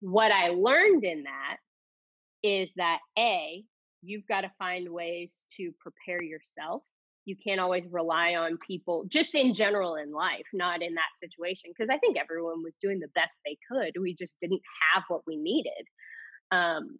what I learned in that is that A, you've got to find ways to prepare yourself. You can't always rely on people just in general in life, not in that situation. Because I think everyone was doing the best they could. We just didn't have what we needed. Um,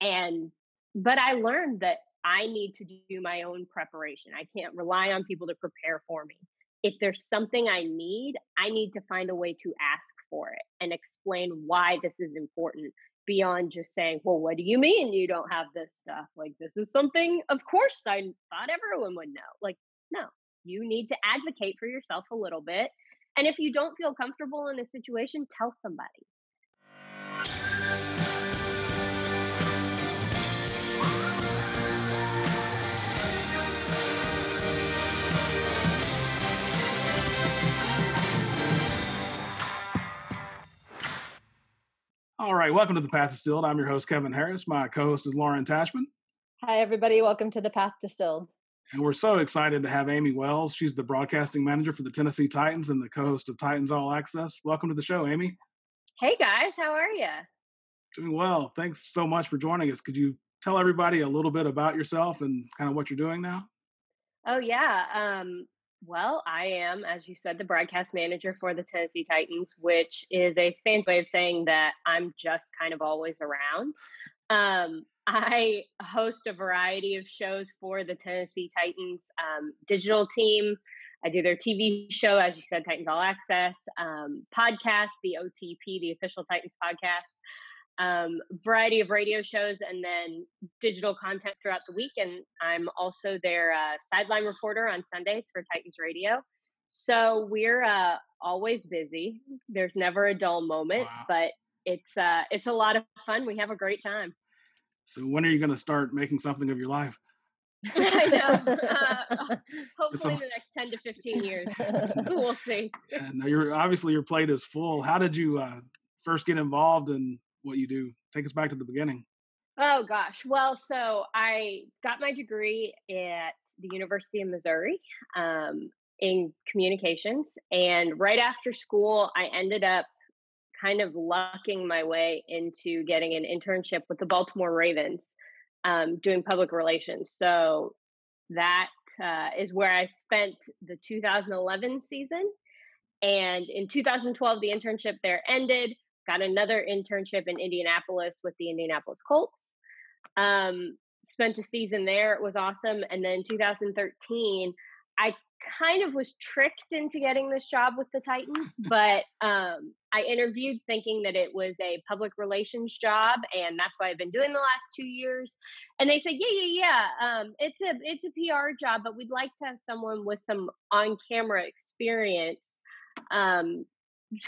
and, but I learned that I need to do my own preparation. I can't rely on people to prepare for me. If there's something I need, I need to find a way to ask for it and explain why this is important beyond just saying, well, what do you mean you don't have this stuff? Like, this is something, of course, I thought everyone would know. Like, no, you need to advocate for yourself a little bit. And if you don't feel comfortable in a situation, tell somebody. All right, welcome to the Path Distilled. I'm your host, Kevin Harris. My co host is Lauren Tashman. Hi, everybody. Welcome to the Path Distilled. And we're so excited to have Amie Wells. She's the broadcasting manager for the Tennessee Titans and the co host of Titans All Access. Welcome to the show, Amie. Hey, guys. How are you? Doing well. Thanks so much for joining us. Could you tell everybody a little bit about yourself and kind of what you're doing now? Oh, yeah. Um, well, I am, as you said, the broadcast manager for the Tennessee Titans, which is a fancy way of saying that I'm just kind of always around. Um, I host a variety of shows for the Tennessee Titans um, digital team. I do their TV show, as you said, Titans All Access, um, podcast, the OTP, the official Titans podcast um, variety of radio shows and then digital content throughout the week. And I'm also their uh, sideline reporter on Sundays for Titans Radio. So we're uh, always busy. There's never a dull moment, wow. but it's uh, it's a lot of fun. We have a great time. So when are you going to start making something of your life? I know. Uh, hopefully, a, the next ten to fifteen years, we'll see. now, you're obviously your plate is full. How did you uh, first get involved in what you do. Take us back to the beginning. Oh gosh. Well, so I got my degree at the University of Missouri um, in communications, and right after school, I ended up kind of lucking my way into getting an internship with the Baltimore Ravens, um, doing public relations. So that uh, is where I spent the 2011 season. And in 2012, the internship there ended got another internship in Indianapolis with the Indianapolis Colts. Um, spent a season there. It was awesome. And then 2013, I kind of was tricked into getting this job with the Titans, but um, I interviewed thinking that it was a public relations job, and that's what I've been doing the last two years. And they said, "Yeah, yeah, yeah, um, it's a it's a PR job, but we'd like to have someone with some on camera experience um,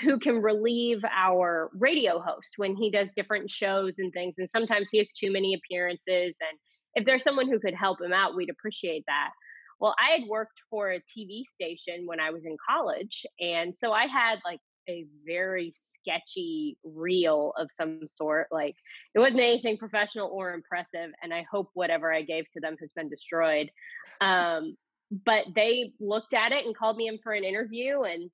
who can relieve our radio host when he does different shows and things. And sometimes he has too many appearances. And if there's someone who could help him out, we'd appreciate that. Well, I had worked for a TV station when I was in college. And so I had like a very sketchy reel of some sort. Like it wasn't anything professional or impressive. And I hope whatever I gave to them has been destroyed. Um, but they looked at it and called me in for an interview and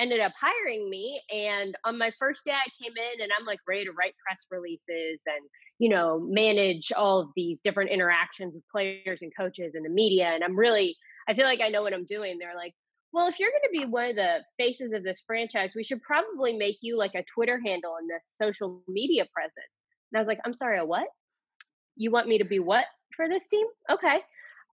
ended up hiring me. And on my first day, I came in and I'm like ready to write press releases and, you know, manage all of these different interactions with players and coaches and the media. And I'm really, I feel like I know what I'm doing. They're like, well, if you're going to be one of the faces of this franchise, we should probably make you like a Twitter handle and this social media presence. And I was like, I'm sorry, a what? You want me to be what for this team? Okay.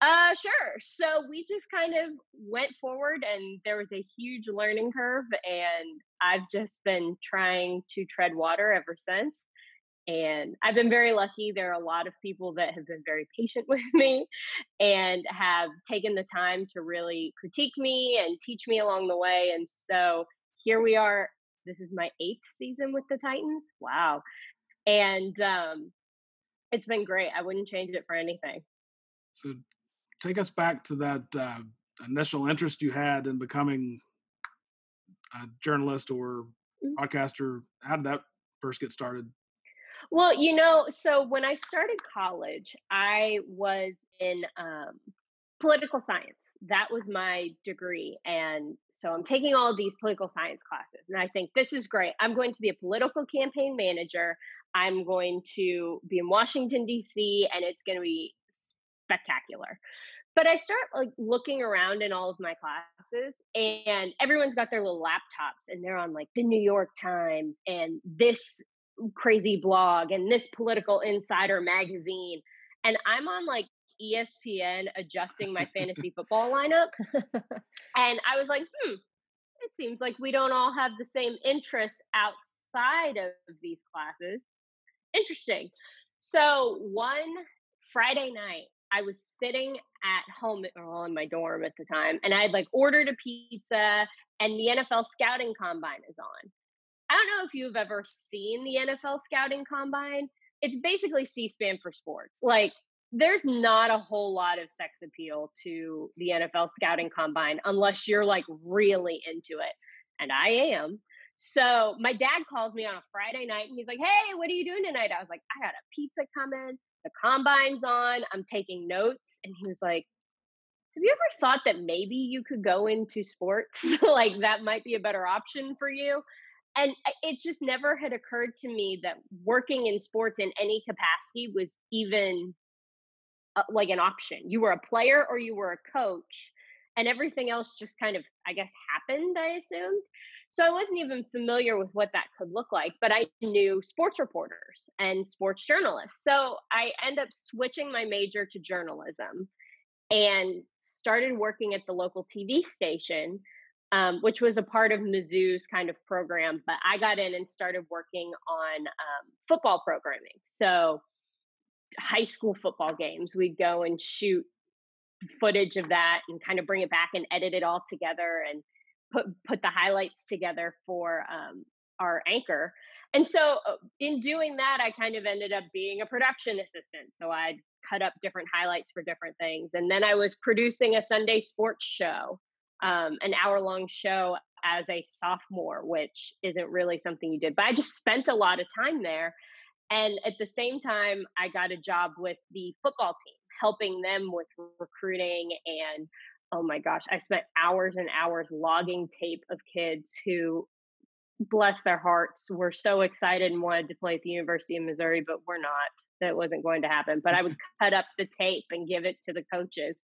Uh, sure. So we just kind of went forward, and there was a huge learning curve, and I've just been trying to tread water ever since. And I've been very lucky. There are a lot of people that have been very patient with me and have taken the time to really critique me and teach me along the way. And so here we are. This is my eighth season with the Titans. Wow. And um, it's been great. I wouldn't change it for anything. So take us back to that uh, initial interest you had in becoming a journalist or mm-hmm. podcaster. How did that first get started? Well, you know, so when I started college, I was in um, political science. that was my degree. And so I'm taking all of these political science classes. And I think this is great. I'm going to be a political campaign manager. I'm going to be in Washington, D.C., and it's going to be spectacular. But I start like looking around in all of my classes, and everyone's got their little laptops, and they're on like the New York Times and this crazy blog and this political insider magazine. And I'm on like ESPN adjusting my fantasy football lineup. And I was like, hmm, it seems like we don't all have the same interests outside of these classes. Interesting. So one Friday night, I was sitting at home uh, well, in my dorm at the time, and I had like ordered a pizza, and the NFL scouting combine is on. I don't know if you've ever seen the NFL scouting combine. It's basically C SPAN for sports. Like there's not a whole lot of sex appeal to the NFL scouting combine unless you're like really into it. And I am. So my dad calls me on a Friday night and he's like, Hey, what are you doing tonight? I was like, I got a pizza coming. The combine's on. I'm taking notes. And he was like, Have you ever thought that maybe you could go into sports? like that might be a better option for you? And it just never had occurred to me that working in sports in any capacity was even uh, like an option. You were a player or you were a coach, and everything else just kind of, I guess, happened, I assumed. So I wasn't even familiar with what that could look like, but I knew sports reporters and sports journalists. So I end up switching my major to journalism and started working at the local TV station, um, which was a part of Mizzou's kind of program. But I got in and started working on um, football programming. So high school football games. We'd go and shoot footage of that and kind of bring it back and edit it all together and put put the highlights together for um, our anchor. And so uh, in doing that, I kind of ended up being a production assistant. So I'd cut up different highlights for different things. And then I was producing a Sunday sports show, um, an hour long show as a sophomore, which isn't really something you did. But I just spent a lot of time there. And at the same time, I got a job with the football team, helping them with recruiting. And oh my gosh, I spent hours and hours logging tape of kids who, bless their hearts, were so excited and wanted to play at the University of Missouri, but we're not. That wasn't going to happen. But I would cut up the tape and give it to the coaches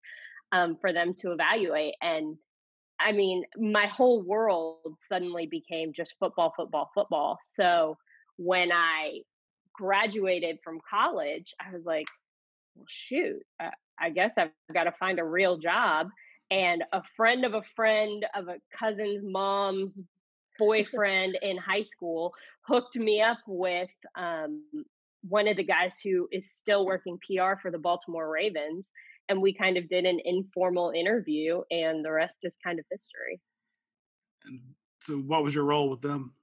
um, for them to evaluate. And I mean, my whole world suddenly became just football, football, football. So when I graduated from college, I was like, well, shoot, uh, I guess I've got to find a real job. And a friend of a friend of a cousin's mom's boyfriend in high school hooked me up with um, one of the guys who is still working PR for the Baltimore Ravens. And we kind of did an informal interview, and the rest is kind of history. And so, what was your role with them?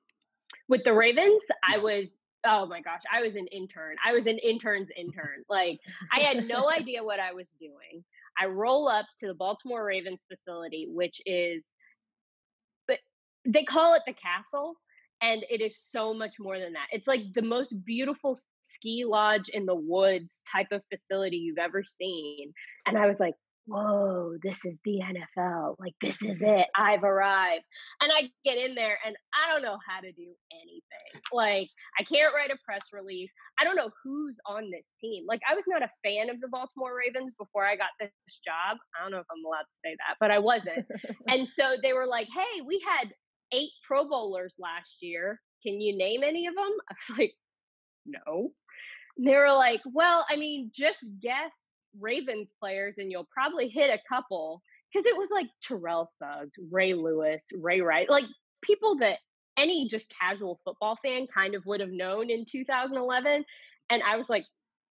With the Ravens, I was oh my gosh, I was an intern. I was an intern's intern. Like I had no idea what I was doing. I roll up to the Baltimore Ravens facility, which is but they call it the castle and it is so much more than that. It's like the most beautiful ski lodge in the woods type of facility you've ever seen. And I was like, whoa, this is the NFL. Like, this is it. I've arrived. And I get in there and I don't know how to do anything. Like, I can't write a press release. I don't know who's on this team. Like, I was not a fan of the Baltimore Ravens before I got this job. I don't know if I'm allowed to say that, but I wasn't. and so they were like, hey, we had eight Pro Bowlers last year. Can you name any of them? I was like, no. And they were like, well, I mean, just guess Ravens players and you'll probably hit a couple because it was like Terrell Suggs, Ray Lewis, Ray Wright, like people that any just casual football fan kind of would have known in 2011. And I was like,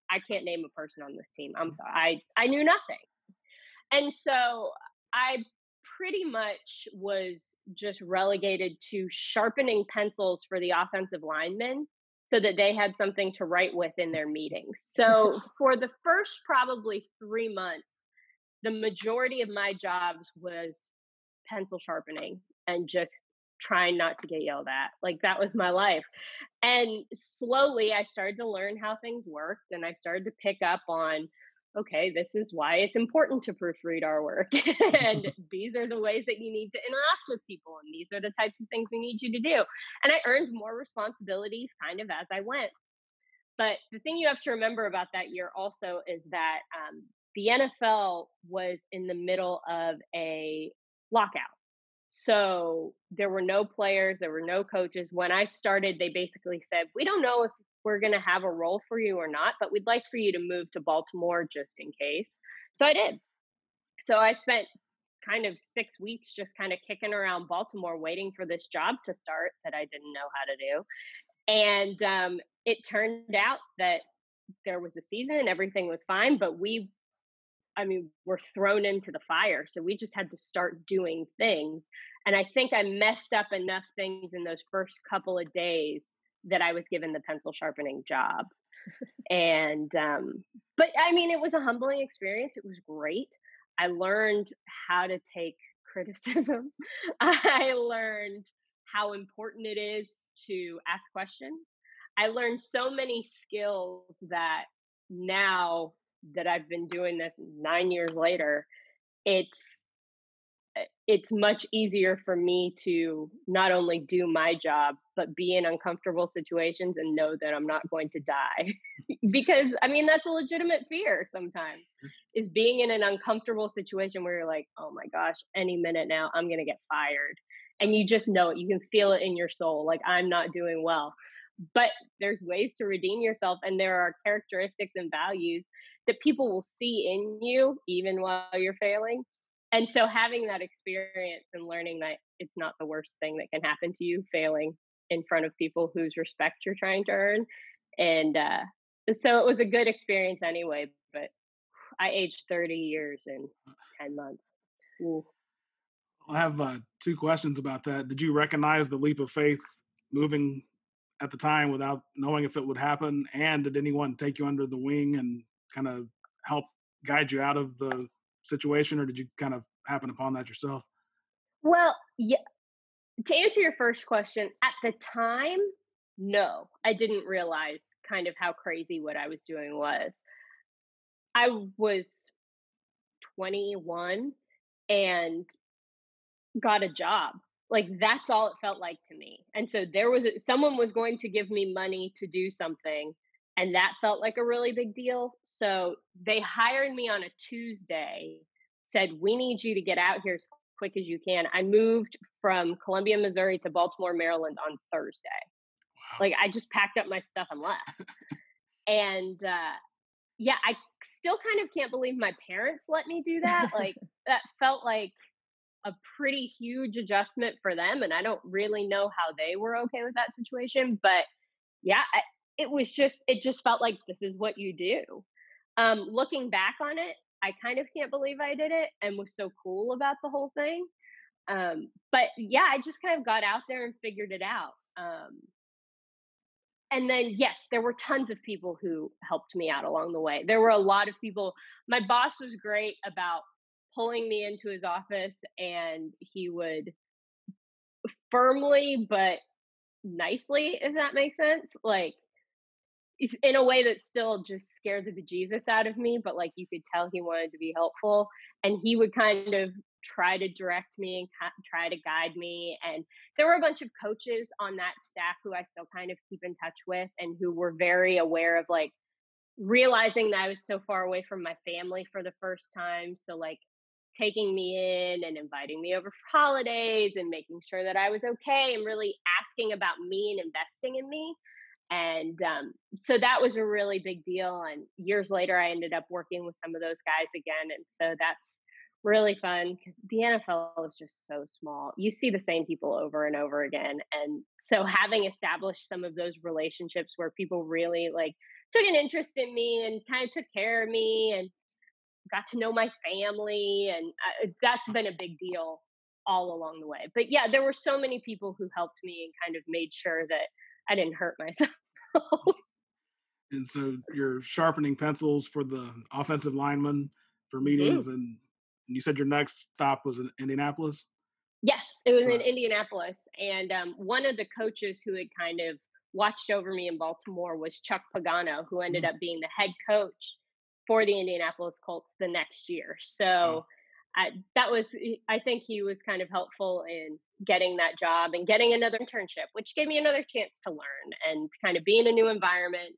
I can't name a person on this team. I'm sorry. I, I knew nothing. And so I pretty much was just relegated to sharpening pencils for the offensive linemen so that they had something to write with in their meetings. So for the first probably three months, the majority of my jobs was pencil sharpening and just trying not to get yelled at. Like that was my life. And slowly I started to learn how things worked and I started to pick up on okay, this is why it's important to proofread our work. and these are the ways that you need to interact with people. And these are the types of things we need you to do. And I earned more responsibilities kind of as I went. But the thing you have to remember about that year also is that um, the NFL was in the middle of a lockout. So there were no players, there were no coaches. When I started, they basically said, We don't know if we're going to have a role for you or not, but we'd like for you to move to Baltimore just in case. So I did. So I spent kind of six weeks just kind of kicking around Baltimore waiting for this job to start that I didn't know how to do. And um, it turned out that there was a season and everything was fine, but we, I mean, were thrown into the fire. So we just had to start doing things. And I think I messed up enough things in those first couple of days that I was given the pencil sharpening job. and um, but I mean, it was a humbling experience. It was great. I learned how to take criticism. I learned how important it is to ask questions. I learned so many skills that now that I've been doing this nine years later, it's it's much easier for me to not only do my job but be in uncomfortable situations and know that I'm not going to die. Because I mean that's a legitimate fear sometimes mm. is being in an uncomfortable situation where you're like oh my gosh any minute now I'm going to get fired. And you just know it you can feel it in your soul like I'm not doing well. But there's ways to redeem yourself and there are characteristics and values that people will see in you even while you're failing and so having that experience and learning that it's not the worst thing that can happen to you failing in front of people whose respect you're trying to earn and uh, so it was a good experience anyway but i aged 30 years in 10 months. Ooh. i have uh, two questions about that. Did you recognize the leap of faith moving at the time without knowing if it would happen? And did anyone take you under the wing and kind of help guide you out of the situation, or did you kind of happen upon that yourself? Well, yeah. To answer your first question, at the time, no, I didn't realize kind of how crazy what I was doing was. I was 21 and got a job. Like that's all it felt like to me. And so there was a, someone was going to give me money to do something and that felt like a really big deal. So they hired me on a Tuesday, said, We need you to get out here as quick as you can. I moved from Columbia, Missouri to Baltimore, Maryland on Thursday. Wow. Like I just packed up my stuff and left. and uh, yeah, I still kind of can't believe my parents let me do that. like that felt like a pretty huge adjustment for them. And I don't really know how they were okay with that situation. But yeah, I, it was just it just felt like this is what you do. Um looking back on it i kind of can't believe i did it and was so cool about the whole thing. Um but yeah i just kind of got out there and figured it out um and then yes there were tons of people who helped me out along the way. There were a lot of people my boss was great about pulling me into his office and he would firmly but nicely if that makes sense like in a way that still just scared the bejesus out of me, but like you could tell he wanted to be helpful. And he would kind of try to direct me and try to guide me. And there were a bunch of coaches on that staff who I still kind of keep in touch with and who were very aware of like realizing that I was so far away from my family for the first time. So, like, taking me in and inviting me over for holidays and making sure that I was okay and really asking about me and investing in me and um, so that was a really big deal and years later i ended up working with some of those guys again and so that's really fun the nfl is just so small you see the same people over and over again and so having established some of those relationships where people really like took an interest in me and kind of took care of me and got to know my family and I, uh, that's been a big deal all along the way but yeah there were so many people who helped me and kind of made sure that I didn't hurt myself. and so you're sharpening pencils for the offensive lineman for meetings, mm-hmm. and you said your next stop was in Indianapolis. Yes, it was so. in Indianapolis, and um, one of the coaches who had kind of watched over me in Baltimore was Chuck Pagano, who ended mm-hmm. up being the head coach for the Indianapolis Colts the next year. So I, that was, I think he was kind of helpful in getting that job and getting another internship, which gave me another chance to learn and kind of be in a new environment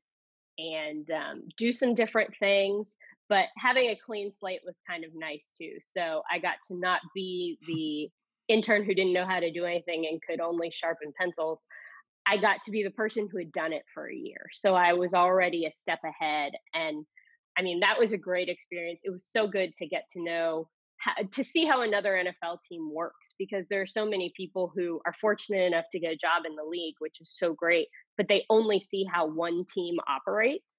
and um, do some different things. But having a clean slate was kind of nice too. So I got to not be the intern who didn't know how to do anything and could only sharpen pencils. I got to be the person who had done it for a year. So I was already a step ahead. And I mean, that was a great experience. It was so good to get to know, to see how another NFL team works because there are so many people who are fortunate enough to get a job in the league, which is so great, but they only see how one team operates.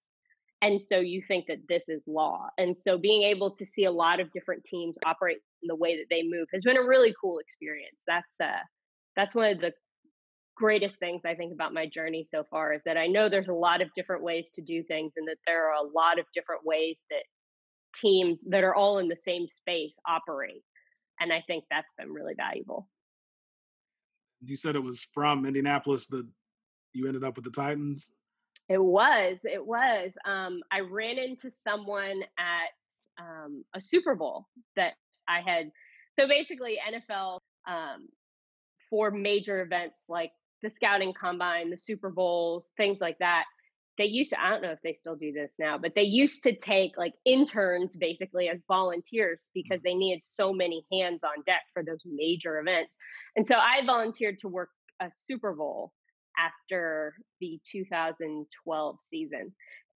And so you think that this is law. And so being able to see a lot of different teams operate in the way that they move has been a really cool experience. That's uh that's one of the greatest things I think about my journey so far is that I know there's a lot of different ways to do things and that there are a lot of different ways that teams that are all in the same space operate. And I think that's been really valuable. You said it was from Indianapolis that you ended up with the Titans? It was. It was. Um, I ran into someone at um, a Super Bowl that I had. So basically, NFL um, for major events like the scouting combine, the Super Bowls, things like that. They used to, I don't know if they still do this now, but they used to take like interns basically as volunteers because they needed so many hands on deck for those major events. And so I volunteered to work a Super Bowl after the 2012 season.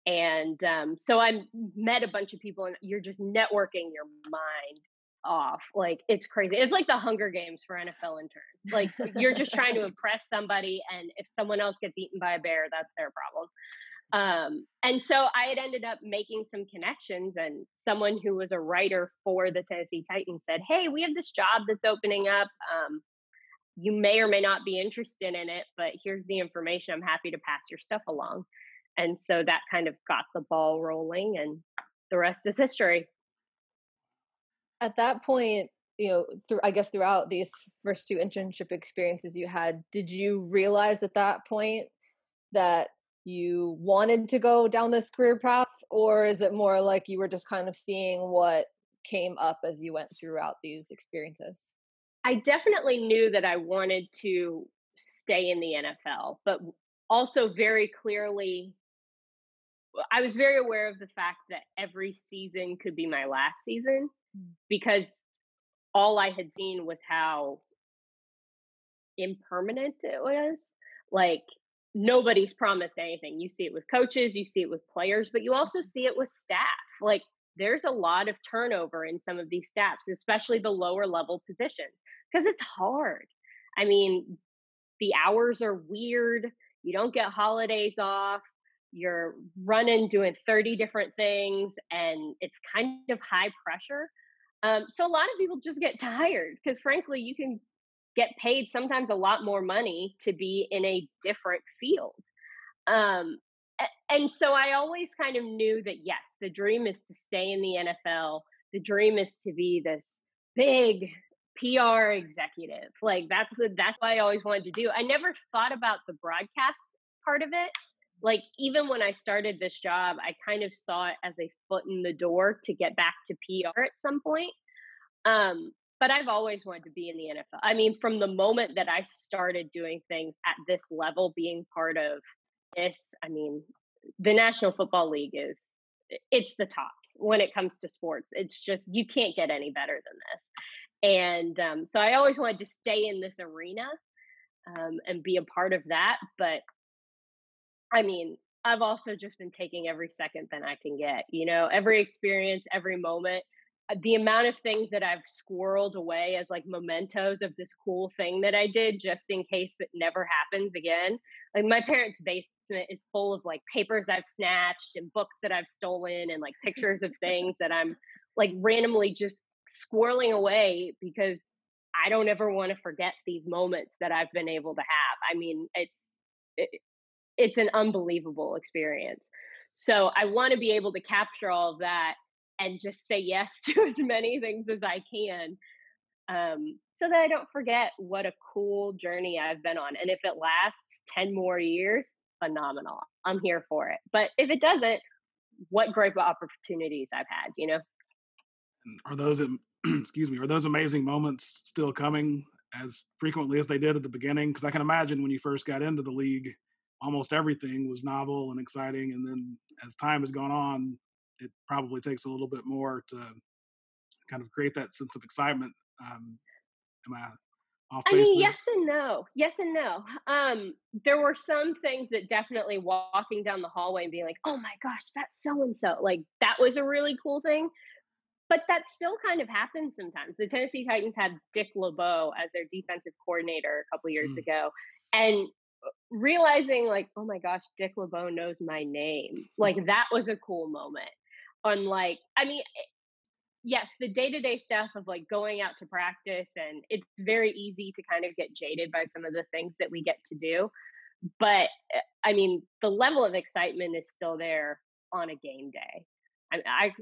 And um, so I met a bunch of people, and you're just networking your mind off. Like it's crazy. It's like the Hunger Games for NFL interns. Like you're just trying to impress somebody, and if someone else gets eaten by a bear, that's their problem. Um, and so I had ended up making some connections, and someone who was a writer for the Tennessee Titans said, "Hey, we have this job that's opening up. Um, you may or may not be interested in it, but here's the information. I'm happy to pass your stuff along." And so that kind of got the ball rolling, and the rest is history at that point you know through i guess throughout these first two internship experiences you had did you realize at that point that you wanted to go down this career path or is it more like you were just kind of seeing what came up as you went throughout these experiences i definitely knew that i wanted to stay in the nfl but also very clearly i was very aware of the fact that every season could be my last season hmm. because all I had seen was how impermanent it was. Like nobody's promised anything. You see it with coaches, you see it with players, but you also see it with staff. Like there's a lot of turnover in some of these staffs, especially the lower level positions, because it's hard. I mean, the hours are weird. You don't get holidays off. You're running doing 30 different things, and it's kind of high pressure. Um, so a lot of people just get tired because, frankly, you can get paid sometimes a lot more money to be in a different field. Um, and so I always kind of knew that yes, the dream is to stay in the NFL. The dream is to be this big PR executive. Like that's that's what I always wanted to do. I never thought about the broadcast part of it like even when I started this job, I kind of saw it as a foot in the door to get back to PR at some point. Um, but I've always wanted to be in the NFL. I mean, from the moment that I started doing things at this level, being part of this, I mean, the National Football League is it's the tops when it comes to sports. It's just you can't get any better than this. And um, so I always wanted to stay in this arena um, and be a part of that. But I mean, I've also just been taking every second that I can get, you know, every experience, every moment. Uh, the amount of things that I've squirreled away as like mementos of this cool thing that I did just in case it never happens again. Like my parents' basement is full of like papers I've snatched and books that I've stolen and like pictures of things that I'm like randomly just squirreling away because I don't ever want to forget these moments that I've been able to have. I mean, it's it, it's an unbelievable experience. So I want to be able to capture all of that and just say yes to as many things as I can um, so that I don't forget what a cool journey I've been on. And if it lasts 10 more years, phenomenal. I'm here for it. But if it doesn't, what great opportunities I've had, you know. Are those excuse me, are those amazing moments still coming as frequently as they did at the beginning? Because I can imagine when you first got into the league, almost everything was novel and exciting, and then as time has gone on, it probably takes a little bit more to kind of create that sense of excitement. Um, am I off I mean, there? yes and no. Yes and no. Um, there were some things that definitely walking down the hallway and being like, "Oh my gosh, that's so and so!" Like that was a really cool thing. But that still kind of happens sometimes. The Tennessee Titans had Dick LeBeau as their defensive coordinator a couple years mm. ago, and uh, realizing like, "Oh my gosh, Dick LeBeau knows my name." Like that was a cool moment. Unlike, I mean, yes, the day to day stuff of like going out to practice, and it's very easy to kind of get jaded by some of the things that we get to do. But eh, I mean, the level of excitement is still there on a game day. I, I,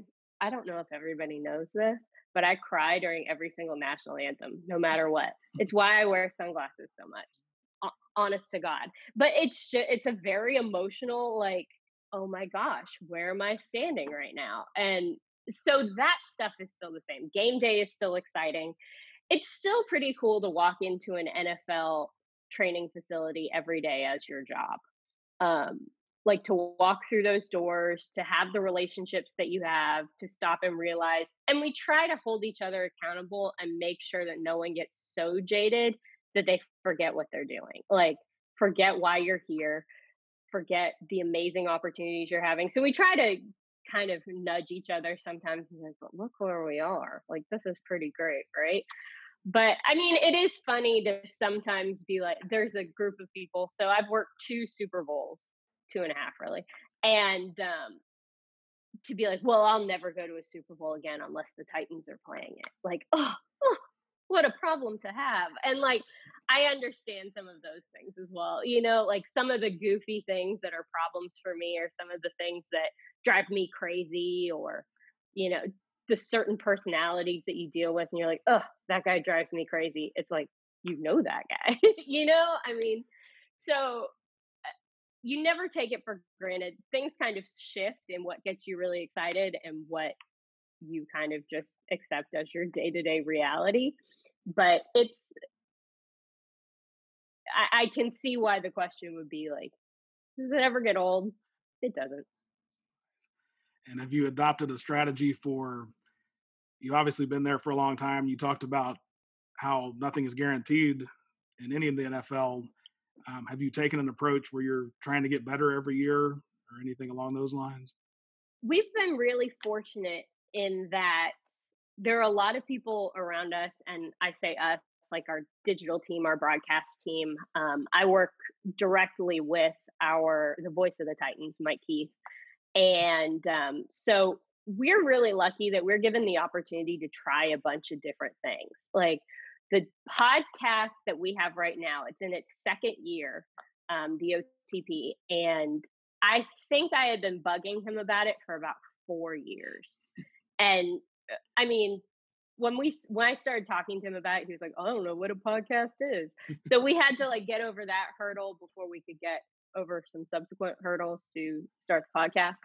I don't know if everybody knows this, but I cry during every single national anthem, no matter what. It's why I wear sunglasses so much. Honest to God, but it's just, it's a very emotional like oh my gosh, where am I standing right now? And so that stuff is still the same. Game day is still exciting. It's still pretty cool to walk into an NFL training facility every day as your job. Um, like to walk through those doors, to have the relationships that you have, to stop and realize. And we try to hold each other accountable and make sure that no one gets so jaded that they forget what they're doing. Like, forget why you're here, forget the amazing opportunities you're having. So we try to kind of nudge each other sometimes and like, but look where we are. Like this is pretty great, right? But I mean, it is funny to sometimes be like, there's a group of people. So I've worked two Super Bowls, two and a half really. And um to be like, well, I'll never go to a Super Bowl again unless the Titans are playing it. Like, oh, oh what a problem to have. And like, I understand some of those things as well. You know, like some of the goofy things that are problems for me or some of the things that drive me crazy or, you know, the certain personalities that you deal with and you're like, oh, that guy drives me crazy. It's like, you know that guy. you know, I mean, so uh, you never take it for granted. Things kind of shift in what gets you really excited and what you kind of just accept as your day to day reality. But it's, I, I can see why the question would be like, does it ever get old? It doesn't. And have you adopted a strategy for? You've obviously been there for a long time. You talked about how nothing is guaranteed in any of the NFL. Um, have you taken an approach where you're trying to get better every year or anything along those lines? We've been really fortunate in that there are a lot of people around us, and I say us, like our digital team, our broadcast team. Um, I work directly with our the voice of the Titans, Mike Keith, and um, so we're really lucky that we're given the opportunity to try a bunch of different things. Like the podcast that we have right now, it's in its second year, um, the OTP, and I think I had been bugging him about it for about four years. And uh, I mean, when we when I started talking to him about it, he was like, "I don't know what a podcast is." so we had to like get over that hurdle before we could get over some subsequent hurdles to start the podcast.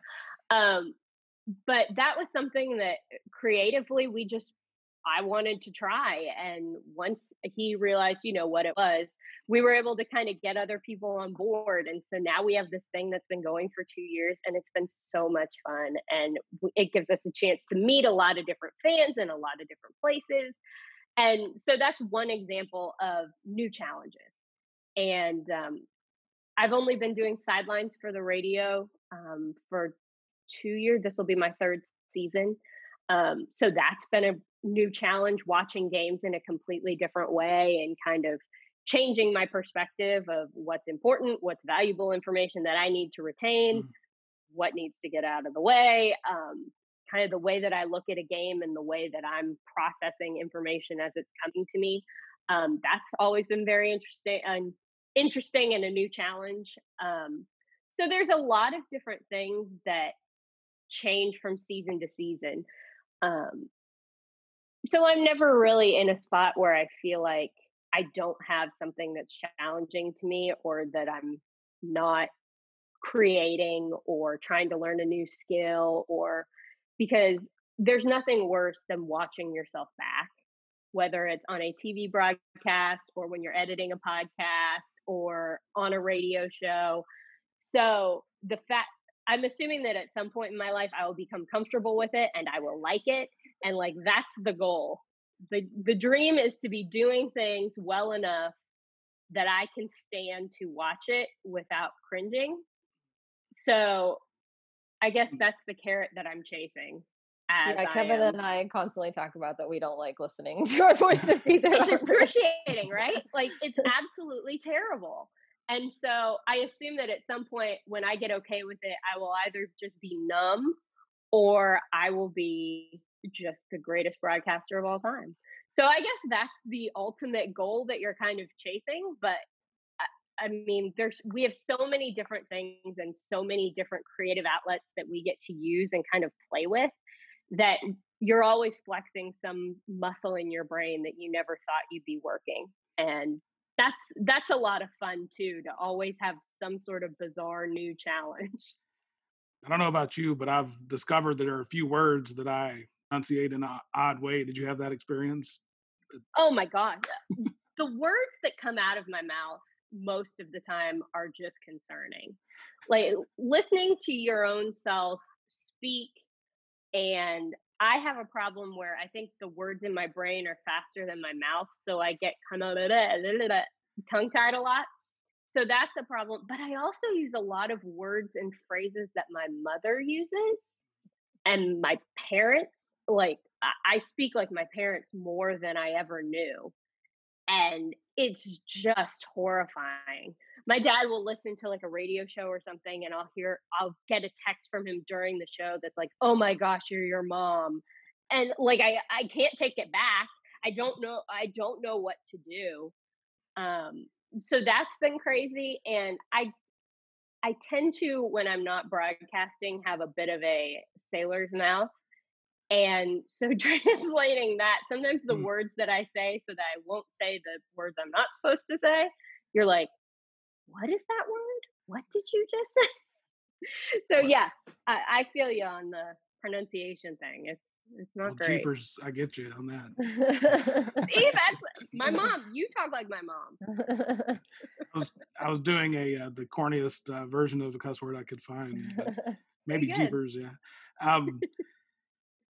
Um, but that was something that creatively we just I wanted to try, and once he realized, you know, what it was, we were able to kind of get other people on board. And so now we have this thing that's been going for two years and it's been so much fun. And it gives us a chance to meet a lot of different fans in a lot of different places. And so that's one example of new challenges. And um, I've only been doing sidelines for the radio um, for two years. This will be my third season. Um, so that's been a new challenge watching games in a completely different way and kind of changing my perspective of what's important, what's valuable information that I need to retain, mm. what needs to get out of the way, um, kind of the way that I look at a game and the way that I'm processing information as it's coming to me. Um, that's always been very interesting and interesting and a new challenge. Um, so there's a lot of different things that change from season to season. Um, so I'm never really in a spot where I feel like I don't have something that's challenging to me or that I'm not creating or trying to learn a new skill or because there's nothing worse than watching yourself back whether it's on a TV broadcast or when you're editing a podcast or on a radio show. So the fact I'm assuming that at some point in my life I will become comfortable with it and I will like it and like that's the goal. The the dream is to be doing things well enough that I can stand to watch it without cringing. So I guess mm. that's the carrot that I'm chasing yeah, Kevin and I constantly talk about that we don't like listening to our voices either. it's excruciating, right? Like it's absolutely terrible. And so I assume that at some point when I get okay with it, I will either just be numb or I will be just the greatest broadcaster of all time. So I guess that's the ultimate goal that you're kind of chasing. But I mean, there's we have so many different things and so many different creative outlets that we get to use and kind of play with that you're always flexing some muscle in your brain that you never thought you'd be working and that's that's a lot of fun too to always have some sort of bizarre new challenge i don't know about you but i've discovered that there are a few words that i enunciate in an odd way did you have that experience oh my god uh, the words that come out of my mouth most of the time are just concerning like listening to your own self speak and I have a problem where I think the words in my brain are faster than my mouth, so I get kind of tongue tied a lot. So that's a problem. But I also use a lot of words and phrases that my mother uses and my parents. Like I speak like my parents more than I ever knew. And it's just horrifying my dad will listen to like a radio show or something and I'll hear I'll get a text from him during the show that's like, "Oh my gosh, you're your mom." And like I I can't take it back. I don't know I don't know what to do. Um so that's been crazy and I I tend to when I'm not broadcasting have a bit of a sailor's mouth. And so translating that, sometimes the mm. words that I say so that I won't say the words I'm not supposed to say, you're like, what is that word? What did you just say? so yeah, I, I, feel you on the pronunciation thing. It's it's not well, great. Jeepers, I get you on that. See, that's my mom. You talk like my mom. I was I was doing a uh, the corniest uh, version of a cuss word I could find. Maybe jeepers, yeah. Um,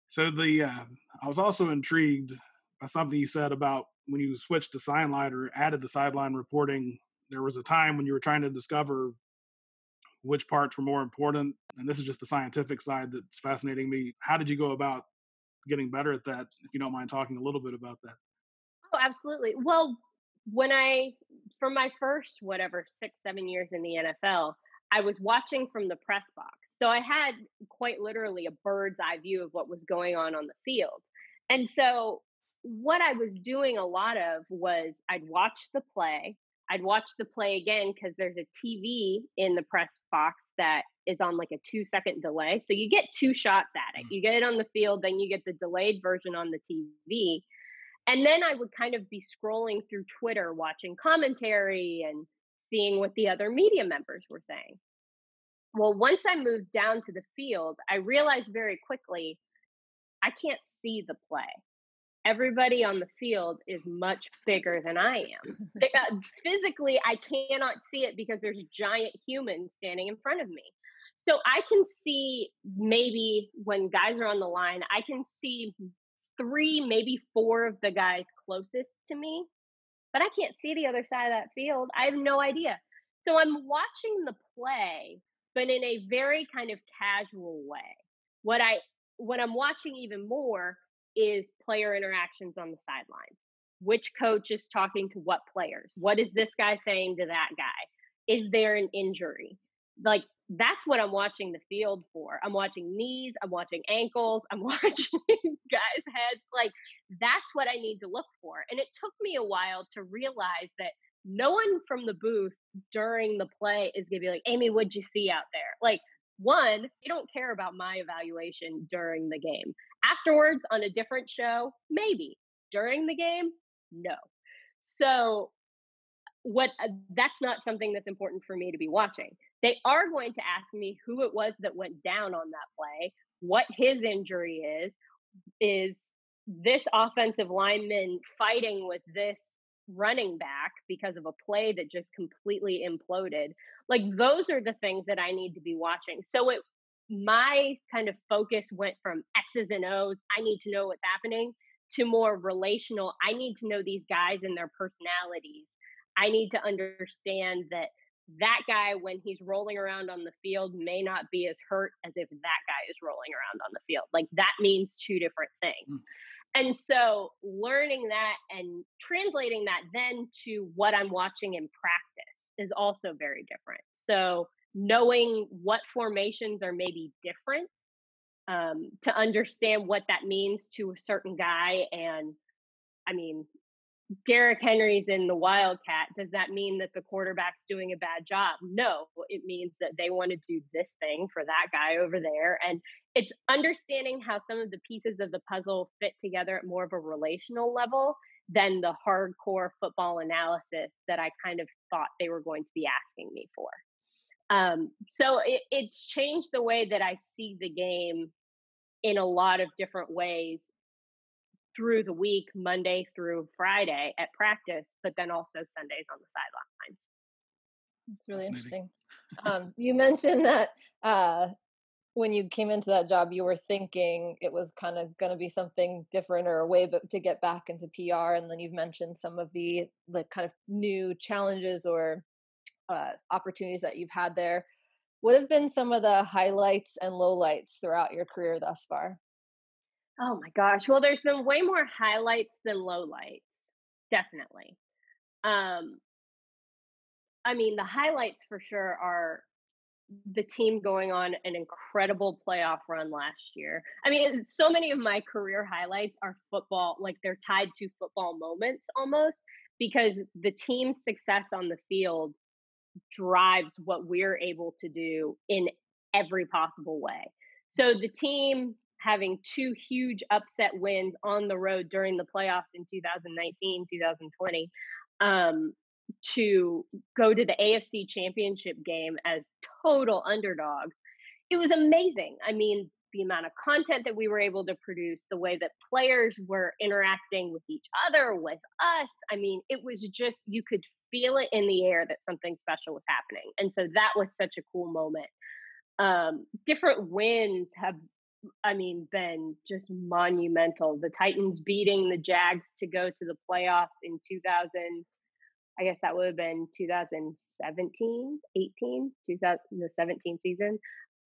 so the uh, I was also intrigued by something you said about when you switched to sideline or added the sideline reporting there was a time when you were trying to discover which parts were more important and this is just the scientific side that's fascinating me. How did you go about getting better at that if you don't mind talking a little bit about that? Oh absolutely. Well when i for my first whatever six seven years in the nfl i was watching from the press box so i had quite literally a bird's eye view of what was going on on the field and so what i was doing a lot of was i'd watch the play I'd watch the play again because there's a TV in the press box that is on like a two second delay. So you get two shots at it. Mm. You get it on the field, then you get the delayed version on the TV. And then I would kind of be scrolling through Twitter, watching commentary and seeing what the other media members were saying. Well, once I moved down to the field, I realized very quickly I can't see the play everybody on the field is much bigger than I am. uh, physically, I cannot see it because there's giant humans standing in front of me. So I can see maybe when guys are on the line, I can see three, maybe four of the guys closest to me, but I can't see the other side of that field. I have no idea. So I'm watching the play, but in a very kind of casual way. What I what I'm watching even more is player interactions on the sidelines. Which coach is talking to what players? What is this guy saying to that guy? Is there an injury? Like that's what I'm watching the field for. I'm watching knees, I'm watching ankles, I'm watching guys' heads. Like that's what I need to look for. And it took me a while to realize that no one from the booth during the play is gonna be like, Amie, what'd you see out there? Like one, they don't care about my evaluation during the game. Afterwards, on a different show, maybe. During the game, no. So, what uh, that's not something that's important for me to be watching. they are going to ask me who it was that went down on that play, what his injury is, is this offensive lineman fighting with this running back because of a play that just completely imploded. Like those are the things that I need to be watching. So it my kind of focus went from X's and O's, I need to know what's happening, to more relational, I need to know these guys and their personalities. I need to understand that that guy, when he's rolling around on the field, may not be as hurt as if that guy is rolling around on the field. Like that means two different things. Mm. And so learning that and translating that then to what I'm watching in practice is also very different. So knowing what formations are maybe different um, to understand what that means to a certain guy. And I mean, Derrick Henry's in the Wildcat. Does that mean that the quarterback's doing a bad job? No, it means that they want to do this thing for that guy over there. And it's understanding how some of the pieces of the puzzle fit together at more of a relational level than the hardcore football analysis that I kind of thought they were going to be asking me for. Um, so it, it's changed the way that I see the game in a lot of different ways through the week, Monday through Friday at practice, but then also Sundays on the sidelines. It's really interesting. Um, you mentioned that uh, when you came into that job, you were thinking it was kind of going to be something different or a way to get back into PR, and then you've mentioned some of the the kind of new challenges or uh, opportunities that you've had there. What have been some of the highlights and lowlights throughout your career thus far? Oh my gosh. Well, there's been way more highlights than lowlights, definitely. Um, I mean, the highlights for sure are the team going on an incredible playoff run last year. I mean, so many of my career highlights are football, like they're tied to football moments almost, because the team's success on the field drives what we're able to do in every possible way. So the team having two huge upset wins on the road during the playoffs in 2019, 2020, um, to go to the AFC championship game as total underdogs. It was amazing. I mean, the amount of content that we were able to produce, the way that players were interacting with each other, with us. I mean, it was just, you could feel it in the air that something special was happening. And so that was such a cool moment. Um, different wins have, I mean, been just monumental. The Titans beating the Jags to go to the playoffs in 2000, I guess that would have been 2017, 18, 2017 season.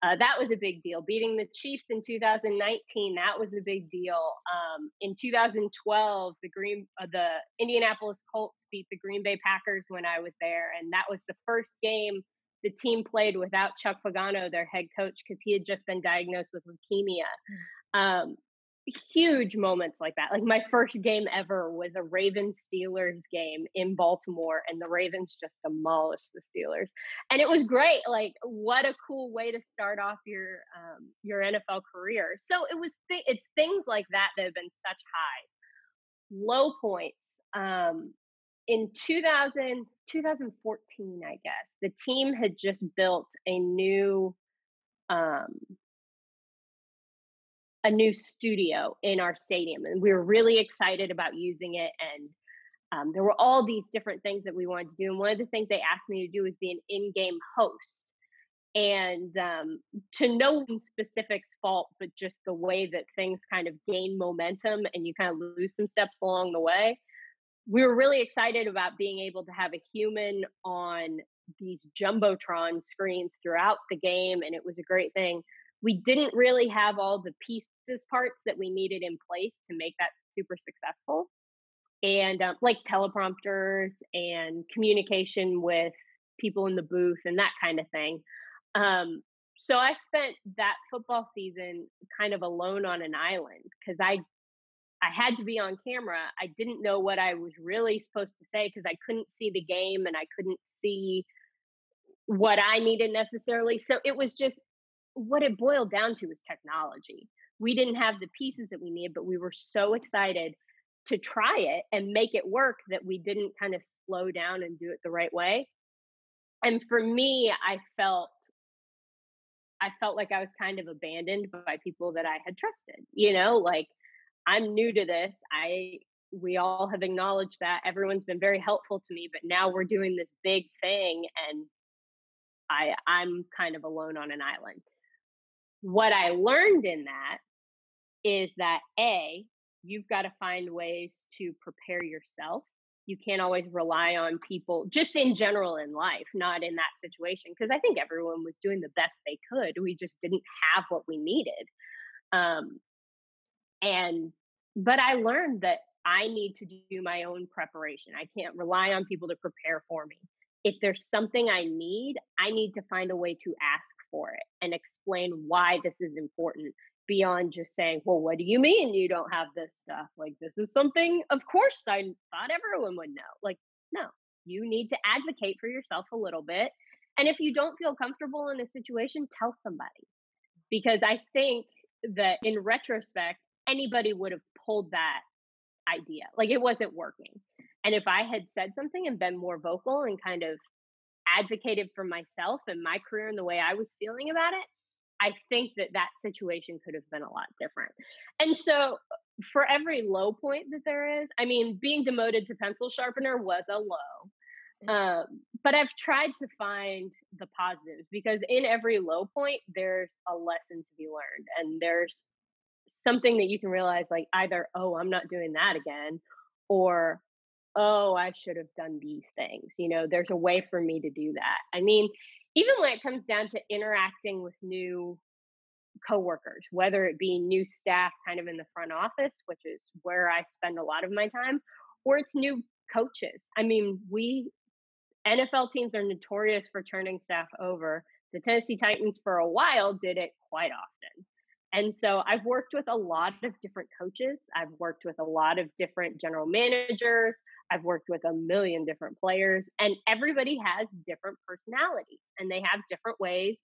Uh, that was a big deal. Beating the Chiefs in 2019, that was a big deal. Um, in 2012, the Green, uh, the Indianapolis Colts beat the Green Bay Packers when I was there, and that was the first game the team played without Chuck Pagano, their head coach, because he had just been diagnosed with leukemia. Mm. Um, huge moments like that. Like my first game ever was a Ravens Steelers game in Baltimore, and the Ravens just demolished the Steelers, and it was great. Like what a cool way to start off your um, your NFL career. So it was th- it's things like that that have been such highs, low points. Um, in 2000, 2014, I guess the team had just built a new um, a new studio in our stadium and we were really excited about using it and um, there were all these different things that we wanted to do and one of the things they asked me to do was be an in-game host and um, to no specifics fault but just the way that things kind of gain momentum and you kind of lose some steps along the way we were really excited about being able to have a human on these jumbotron screens throughout the game and it was a great thing. We didn't really have all the pieces parts that we needed in place to make that super successful. And um, like teleprompters and communication with people in the booth and that kind of thing. Um, so i spent that football season kind of alone on an island because i i had to be on camera i didn't know what i was really supposed to say because i couldn't see the game and i couldn't see what i needed necessarily so it was just what it boiled down to was technology we didn't have the pieces that we needed, but we were so excited to try it and make it work that we didn't kind of slow down and do it the right way. and for me, I felt I felt like I was kind of abandoned by people that I had trusted. You know, like I'm new to this. I we all have acknowledged that everyone's been very helpful to me, but now we're doing this big thing and I I'm kind of alone on an island. What I learned in that is that A, you've got to find ways to prepare yourself. You can't always rely on people just in general in life, not in that situation. Because I think everyone was doing the best they could. We just didn't have what we needed. Um, and, but I learned that I need to do my own preparation. I can't rely on people to prepare for me. If there's something I need, I need to find a way to ask for it and explain why this is important beyond just saying, well, what do you mean you don't have this stuff? Like, this is something, of course, I thought everyone would know. Like, no, you need to advocate for yourself a little bit. And if you don't feel comfortable in a situation, tell somebody. Because I think that in retrospect, anybody would have pulled that idea. Like, it wasn't working. And if I had said something and been more vocal and kind of advocated for myself and my career and the way I was feeling about it, I think that that situation could have been a lot different. And so, for every low point that there is, I mean, being demoted to pencil sharpener was a low. Mm. Um, but I've tried to find the positives because in every low point, there's a lesson to be learned, and there's something that you can realize like either, oh, I'm not doing that again, or oh, I should have done these things. You know, there's a way for me to do that. I mean, even when it comes down to interacting with new coworkers, whether it be new staff kind of in the front office, which is where I spend a lot of my time, or it's new coaches. I mean, we NFL teams are notorious for turning staff over. The Tennessee Titans for a while did it quite often. And so I've worked with a lot of different coaches. I've worked with a lot of different general managers. I've worked with a million different players, and everybody has different personalities and they have different ways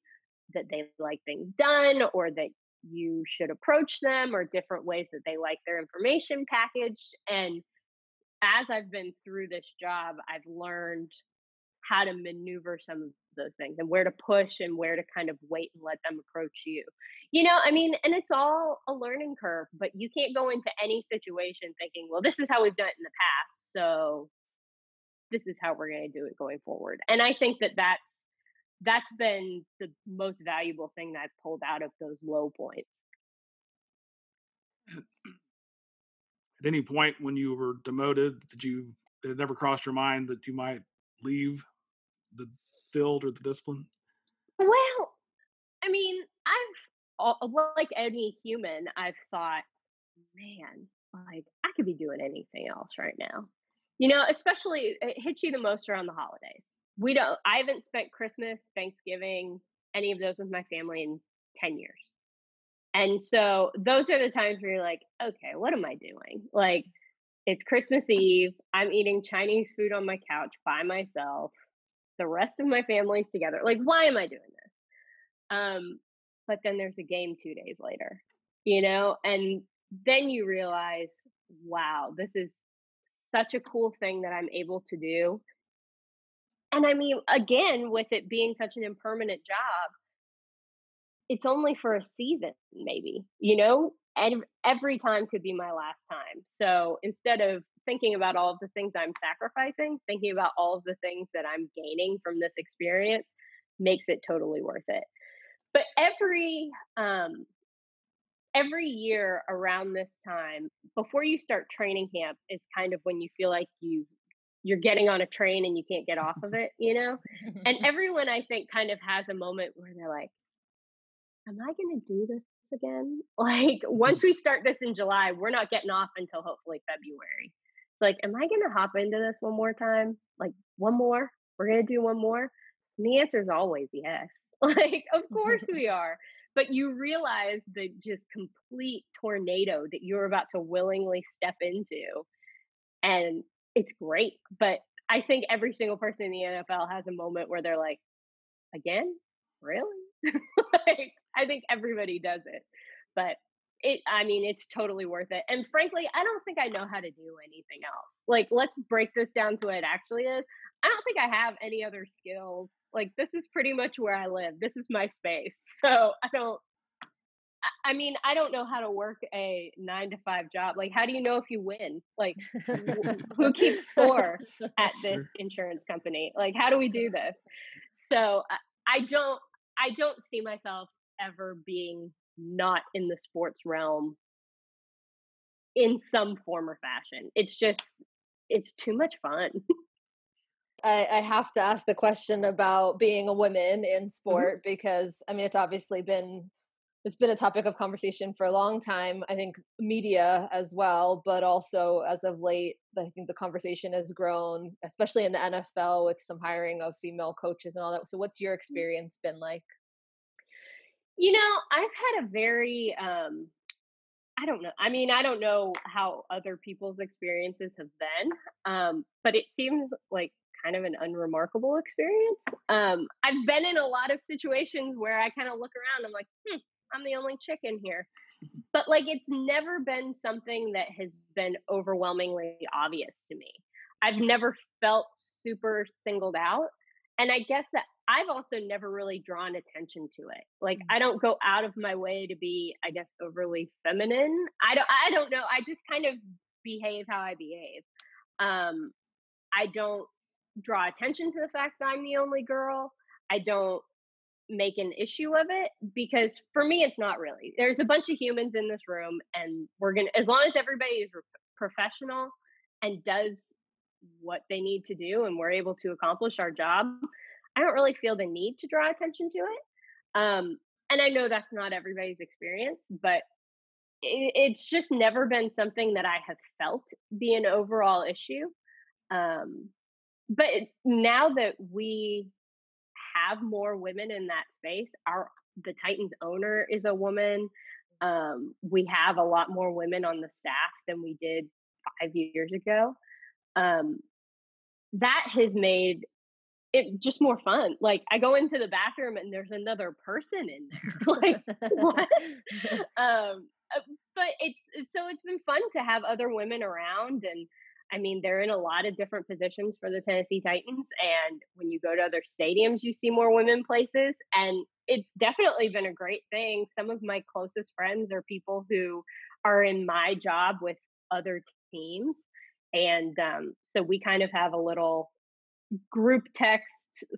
that they like things done or that you should approach them or different ways that they like their information packaged. And as I've been through this job, I've learned how to maneuver some of those things and where to push and where to kind of wait and let them approach you. You know, I mean, and it's all a learning curve, but you can't go into any situation thinking, well, this is how we've done it in the past so this is how we're going to do it going forward. And I think that that's that's been the most valuable thing that I've pulled out of those low points. At any point when you were demoted, did you it never crossed your mind that you might leave the field or the discipline? Well, I mean, I've like any human, I've thought, man, like I could be doing anything else right now. You know, especially it hits you the most around the holidays. We don't I haven't spent Christmas, Thanksgiving, any of those with my family in 10 years. And so those are the times where you're like, okay, what am I doing? Like it's Christmas Eve. I'm eating Chinese food on my couch by myself. The rest of my family's together. Like, why am I doing this? Um, but then there's a game two days later, you know, and then you realize, wow, this is such a cool thing that I'm able to do. And I mean, again, with it being such an impermanent job, it's only for a season, maybe, you know, and every time could be my last time. So instead of thinking about all of the things I'm sacrificing, thinking about all of the things that I'm gaining from this experience makes it totally worth it. But every um, every year around this time, before you start training camp, is kind of when you feel like you you're getting on a train and you can't get off of it, you know? and everyone I think kind of has a moment where they're like, Am I gonna do this again? Like mm. once we start this in July, we're not getting off until hopefully February. It's like, am I gonna hop into this one more time? Like one more? We're gonna do one more? And the answer is always yes. Like, of course we are but you realize the just complete tornado that you're about to willingly step into and it's great but i think every single person in the nfl has a moment where they're like again really like, i think everybody does it but it i mean it's totally worth it and frankly i don't think i know how to do anything else like let's break this down to what it actually is i don't think i have any other skills Like this is pretty much where I live. This is my space. So I don't I mean, I don't know how to work a nine to five job. Like, how do you know if you win? Like, who keeps score at this insurance company? Like, how do we do this? So I, I don't, I don't see myself ever being not in the sports realm in some form or fashion. It's just, it's too much fun. I, I, have to ask the question about being a woman in mm-hmm. sport mm-hmm. because I mean it's obviously been it's been a topic of conversation for a long time. I think media as well, but also as of late, I think the conversation has grown, especially in the NFL with some hiring of female coaches and all that. So, what's your mm. experience been like? You know, I've had a very, um, I don't know. I mean, I don't know how other people's experiences have been, um, but it seems like kind of an unremarkable experience. Um, I've been in a lot of situations where I kind of look around, I'm like, hmm, I'm the only chick in here. But like it's never been something that has been overwhelmingly obvious to me. I've never felt super singled out. And I guess that I've also never really drawn attention to it. Like I don't go out of my way to be, I guess, overly feminine. I don't I don't know. I just kind of behave how I behave. Um I don't draw attention to the fact that I'm the only girl. I don't make an issue of it because for me it's not really there's a bunch of humans in this room and we're gonna as long as everybody is professional and does what they need to do and we're able to accomplish our job i don't really feel the need to draw attention to it um, and i know that's not everybody's experience but it, it's just never been something that i have felt be an overall issue um, but now that we have more women in that space. Our the Titans owner is a woman. Um, we have a lot more women on the staff than we did five years ago. Um, that has made it just more fun. Like I go into the bathroom and there's another person in there. like what? Um, uh, but it's so it's been fun to have other women around and I mean, they're in a lot of different positions for the Tennessee Titans. And when you go to other stadiums, you see more women places. And it's definitely been a great thing. Some of my closest friends are people who are in my job with other teams. And um, so we kind of have a little group text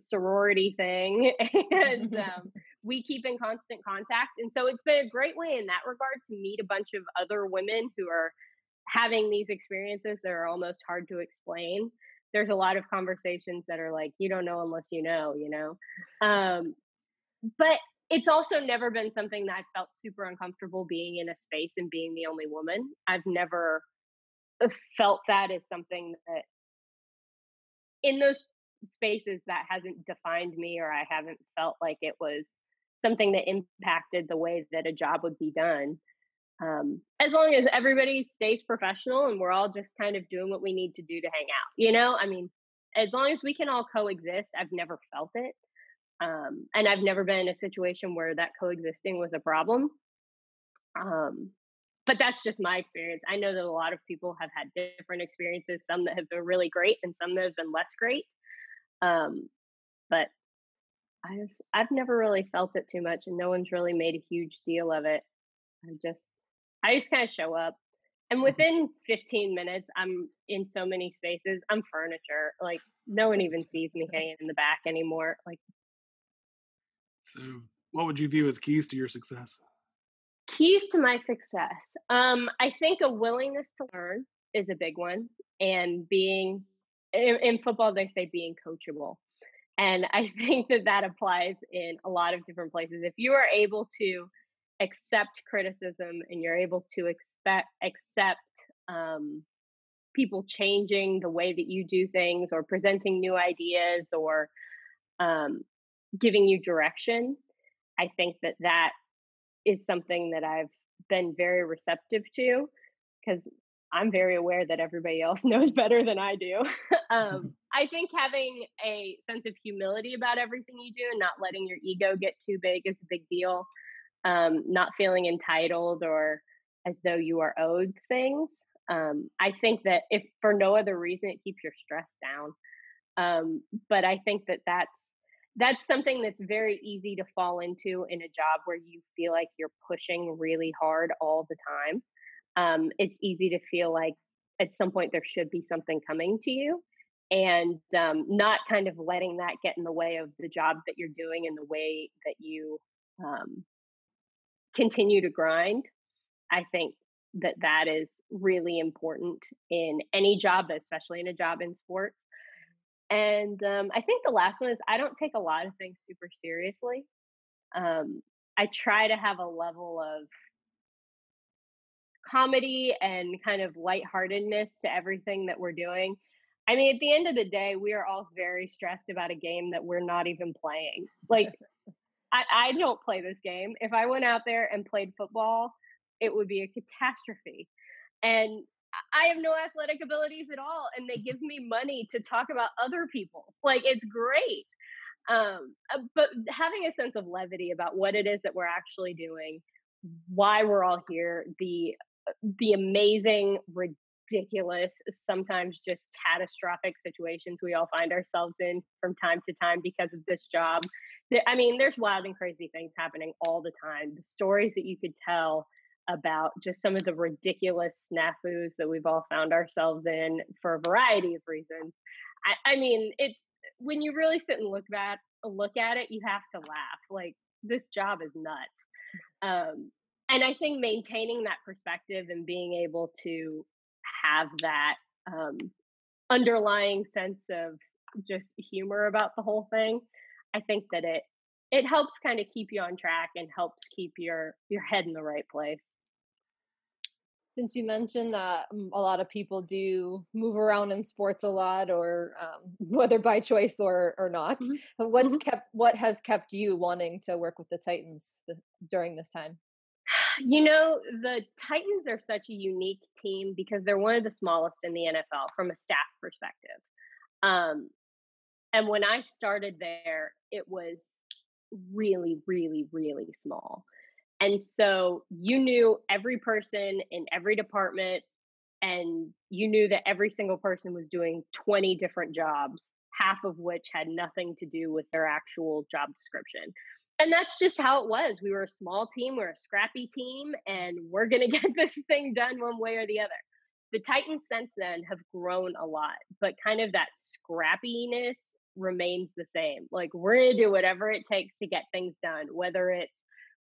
sorority thing. and um, we keep in constant contact. And so it's been a great way in that regard to meet a bunch of other women who are having these experiences that are almost hard to explain there's a lot of conversations that are like you don't know unless you know you know um, but it's also never been something that i felt super uncomfortable being in a space and being the only woman i've never uh, felt that as something that in those spaces that hasn't defined me or i haven't felt like it was something that impacted the way that a job would be done um, as long as everybody stays professional and we're all just kind of doing what we need to do to hang out you know? I mean as long as we can all coexist i've never felt it um, and i've never been in a situation where that coexisting was a problem um, but that's just my experience i know that a lot of people have had different experiences some that have been really great and some that have been less great um, but I just, I've never really felt it too much, and no one's really made a huge deal of it. I just I just kind of show up. And mm-hmm. within 15 minutes, I'm in so many spaces. I'm furniture. Like no one even sees me hanging in the back anymore. Like So what would you view as keys to your success? Keys to my success. Um, I think a willingness to learn is a big one. And being in, in football, they say being coachable. And I think that that applies in a lot of different places. If you are able to accept criticism and you're able to expect accept um, people changing the way that you do things or presenting new ideas or um, giving you direction i think that that is something that i've been very receptive to because i'm very aware that everybody else knows better than i do um, i think having a sense of humility about everything you do and not letting your ego get too big is a big deal um, not feeling entitled or as though you are owed things. Um, I think that if for no other reason, it keeps your stress down. Um, but I think that that's that's something that's very easy to fall into in a job where you feel like you're pushing really hard all the time. Um, it's easy to feel like at some point there should be something coming to you and um, not kind of letting that get in the way of the job that you're doing and the way that you um, continue to grind. I think that that is really important in any job, especially in a job in sports. And um, I think the last one is I don't take a lot of things super seriously. Um, I try to have a level of comedy and kind of lightheartedness to everything that we're doing. I mean, at the end of the day, we are all very stressed about a game that we're not even playing. Like, I, I don't play this game. If I went out there and played football, it would be a catastrophe. And I have no athletic abilities at all, and they give me money to talk about other people. Like it's great. Um, uh, but having a sense of levity about what it is that we're actually doing, why we're all here, the uh, the amazing, ridiculous, sometimes just catastrophic situations we all find ourselves in from time to time because of this job. I mean, there's wild and crazy things happening all the time. The stories that you could tell about just some of the ridiculous snafus that we've all found ourselves in for a variety of reasons. I, I mean, it's when you really sit and look at look at it, you have to laugh. Like this job is nuts. Um, and I think maintaining that perspective and being able to have that um, underlying sense of just humor about the whole thing, I think that it it helps kind of keep you on track and helps keep your your head in the right place since you mentioned that mm, a lot of people do move around in sports a lot or um, whether by choice or or not mm-hmm. what's mm-hmm. kept what has kept you wanting to work with the titans during this time you know the titans are such a unique team because they're one of the smallest in the nfl from a staff perspective um, and when i started there it was really really really small and so you knew every person in every department, and you knew that every single person was doing 20 different jobs, half of which had nothing to do with their actual job description. And that's just how it was. We were a small team, we're a scrappy team, and we're going to get this thing done one way or the other. The Titans since then have grown a lot, but kind of that scrappiness remains the same. Like, we're going to do whatever it takes to get things done, whether it's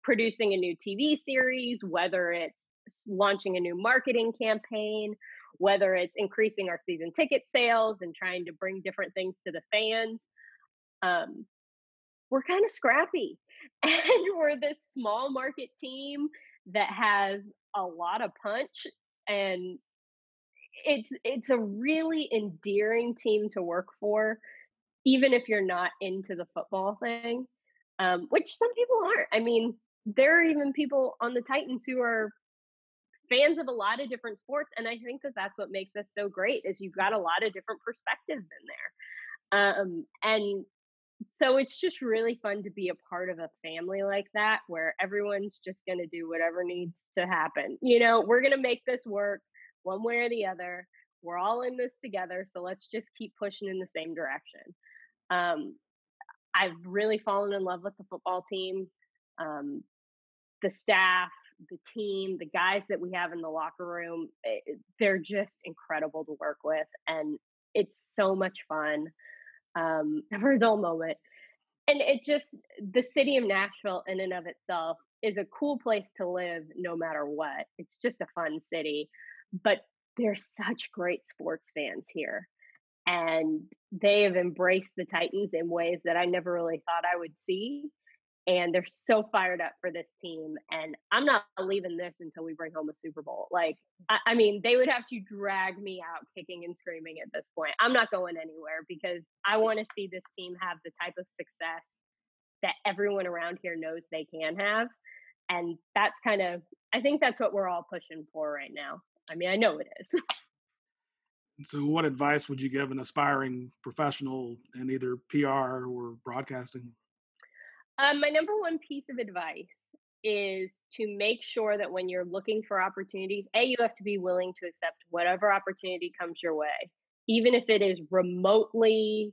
producing a new TV series, whether it's launching a new marketing campaign, whether it's increasing our season ticket sales and trying to bring different things to the fans. Um, we're kind of scrappy. And we're this small market team that has a lot of punch and it's it's a really endearing team to work for even if you're not into the football thing um, which some people aren't i mean there are even people on the Titans who are fans of a lot of different sports and i think that that's what makes us so great is you've got a lot of different perspectives in there. Um, and so it's just really fun to be a part of a family like that where everyone's just going to do whatever needs to happen. You know we're going to make this work one way or the other. We're all in this together so let's just keep pushing in the same direction. Um, i've really fallen in love with the football team. Um, the staff, the team, the guys that we have in the locker room, it, eh, they're just incredible to work with. And it's so much fun. Um, for a dull moment. And it just, the city of Nashville in and of itself is a cool place to live no matter what. It's just a fun city. But there's such great sports fans here. And they have embraced the Titans in ways that I never really thought I would see and they're so fired up for this team. And I'm not leaving this until we bring home a Super Bowl. Like, I, I, mean, they would have to drag me out kicking and screaming at this point. I'm not going anywhere because I want to see this team have the type of success that everyone around here knows they can have. And that's kind of, I think that's what we're all pushing for right now. I mean, I know it is. So, what advice would you give an aspiring professional in either PR or broadcasting? Um, my number one piece of advice is to make sure that when you're looking for opportunities, A, you have to be willing to accept whatever opportunity comes your way, even if it is remotely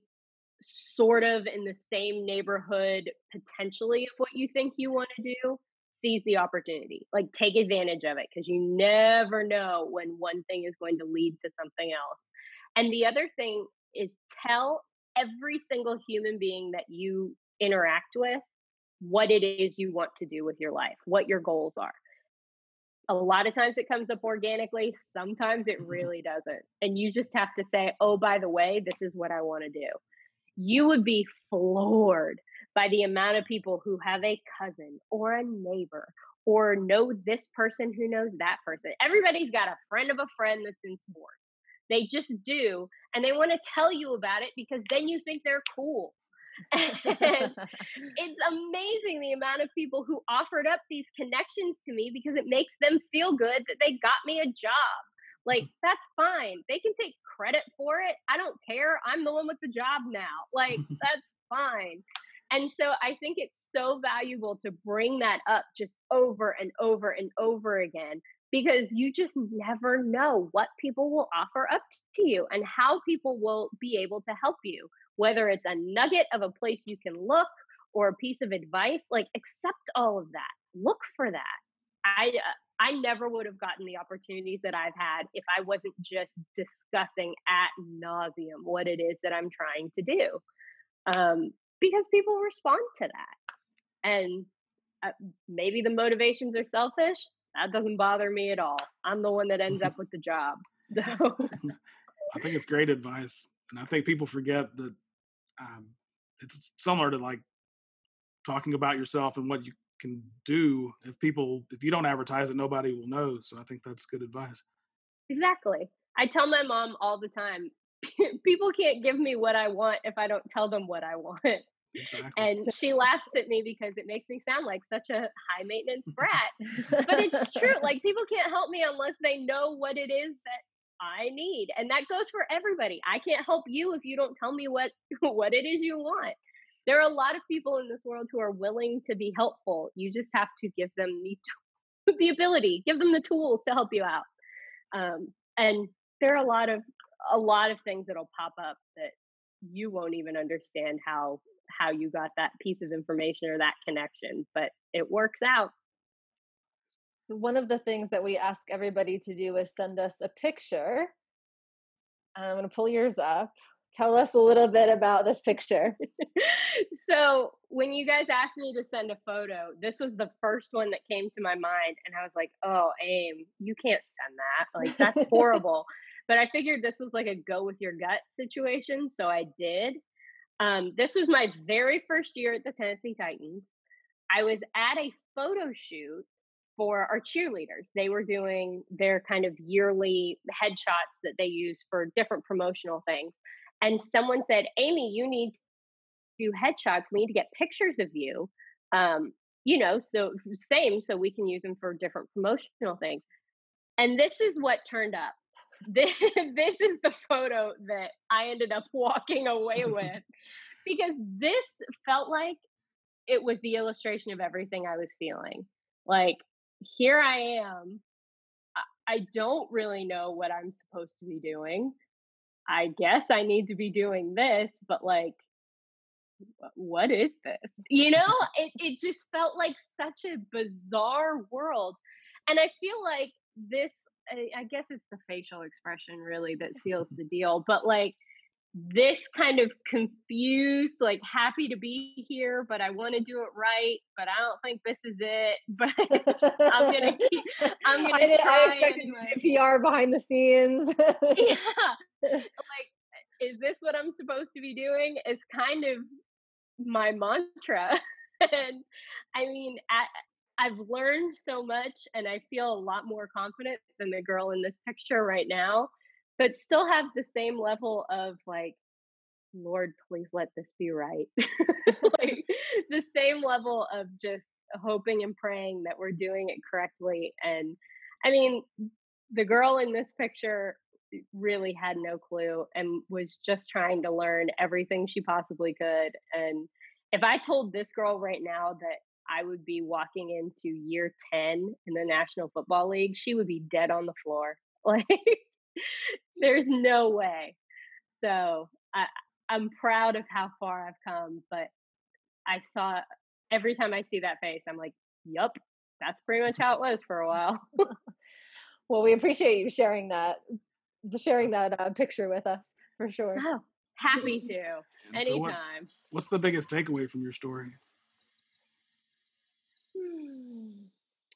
sort of in the same neighborhood potentially of what you think you want to do seize the opportunity like take advantage of it because you never know when one thing is going to lead to something else. And the other thing is tell every single human being that you interact with what it is you want to do with your life what your goals are a lot of times it comes up organically sometimes it mm-hmm. really doesn't and you just have to say oh by the way this is what i want to do you would be floored by the amount of people who have a cousin or a neighbor or know this person who knows that person. Everybody's got a friend of a friend that's in sports. They just do. And they want to tell you about it because then you think they're cool. it's amazing the amount of people who offered up these connections to me because it makes them feel good that they got me a job. Like, that's fine. They can take credit for it. I don't care. I'm the one with the job now. Like, that's fine. And so I think it's so valuable to bring that up just over and over and over again because you just never know what people will offer up to you and how people will be able to help you, whether it's a nugget of a place you can look or a piece of advice, like accept all of that. Look for that. I uh, I never would have gotten the opportunities that I've had if I wasn't just discussing at nauseum what it is that I'm trying to do. Um, because people respond to that. And uh, maybe the motivations are selfish. That doesn't bother me at all. I'm the one that ends up with the job. So I think it's great advice. And I think people forget that um, it's similar to like talking about yourself and what you can do. If people, if you don't advertise it, nobody will know. So I think that's good advice. Exactly. I tell my mom all the time people can't give me what I want if I don't tell them what I want. Exactly. And she laughs at me because it makes me sound like such a high maintenance brat. but it's true. Like people can't help me unless they know what it is that I need. And that goes for everybody. I can't help you if you don't tell me what what it is you want. There are a lot of people in this world who are willing to be helpful. You just have to give them the the ability, give them the tools to help you out. Um, and there are a lot of a lot of things that'll pop up that you won't even understand how how you got that piece of information or that connection, but it works out. So, one of the things that we ask everybody to do is send us a picture. I'm going to pull yours up. Tell us a little bit about this picture. so, when you guys asked me to send a photo, this was the first one that came to my mind. And I was like, oh, AIM, you can't send that. Like, that's horrible. but I figured this was like a go with your gut situation. So, I did. Um, this was my very first year at the Tennessee Titans. I was at a photo shoot for our cheerleaders. They were doing their kind of yearly headshots that they use for different promotional things. And someone said, Amie, you need to do headshots. We need to get pictures of you. Um, you know, so same, so we can use them for different promotional things. And this is what turned up. This, this is the photo that I ended up walking away with because this felt like it was the illustration of everything I was feeling. Like, here I am. I don't really know what I'm supposed to be doing. I guess I need to be doing this, but like, what is this? You know, it, it just felt like such a bizarre world. And I feel like this, I guess it's the facial expression really that seals the deal, but like, this kind of confused, like happy to be here, but I want to do it right, but I don't think this is it. But I'm gonna keep. I'm gonna. I, did, I expected to do PR behind the scenes. yeah, like, is this what I'm supposed to be doing? Is kind of my mantra, and I mean, I, I've learned so much, and I feel a lot more confident than the girl in this picture right now but still have the same level of like lord please let this be right. Like the same level of just hoping and praying that we're doing it correctly and i mean the girl in this picture really had no clue and was just trying to learn everything she possibly could and if i told this girl right now that i would be walking into year 10 in the national football league she would be dead on the floor. Like there's no way. So I I'm proud of how far I've come, but I saw every time I see that face, I'm like, yup, that's pretty much how it was for a while. well, we appreciate you sharing that, sharing that uh, picture with us for sure. Oh, happy to. Anytime. So what, what's the biggest takeaway from your story? Hmm.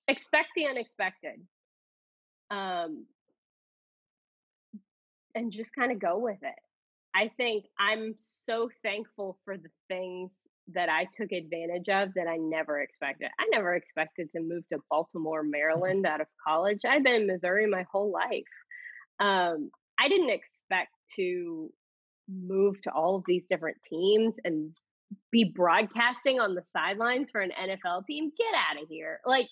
Expect the unexpected. Um, and just kind of go with it. I think I'm so thankful for the things that I took advantage of that I never expected. I never expected to move to Baltimore, Maryland out of college. I've been in Missouri my whole life. Um, I didn't expect to move to all of these different teams and be broadcasting on the sidelines for an NFL team. Get out of here. Like,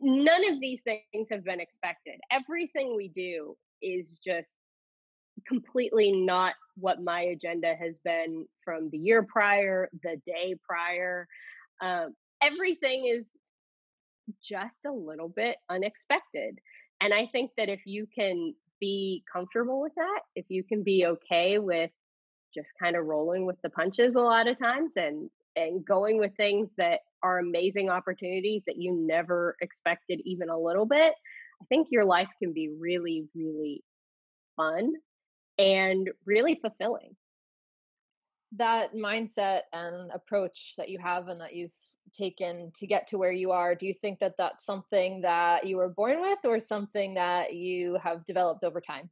none of these things have been expected. Everything we do is just completely not what my agenda has been from the year prior, the day prior. Um, everything is just a little bit unexpected. And I think that if you can be comfortable with that, if you can be okay with just kind of rolling with the punches a lot of times and and going with things that are amazing opportunities that you never expected even a little bit, I think your life can be really really fun and really fulfilling. That mindset and approach that you have and that you've taken to get to where you are, do you think that that's something that you were born with or something that you have developed over time?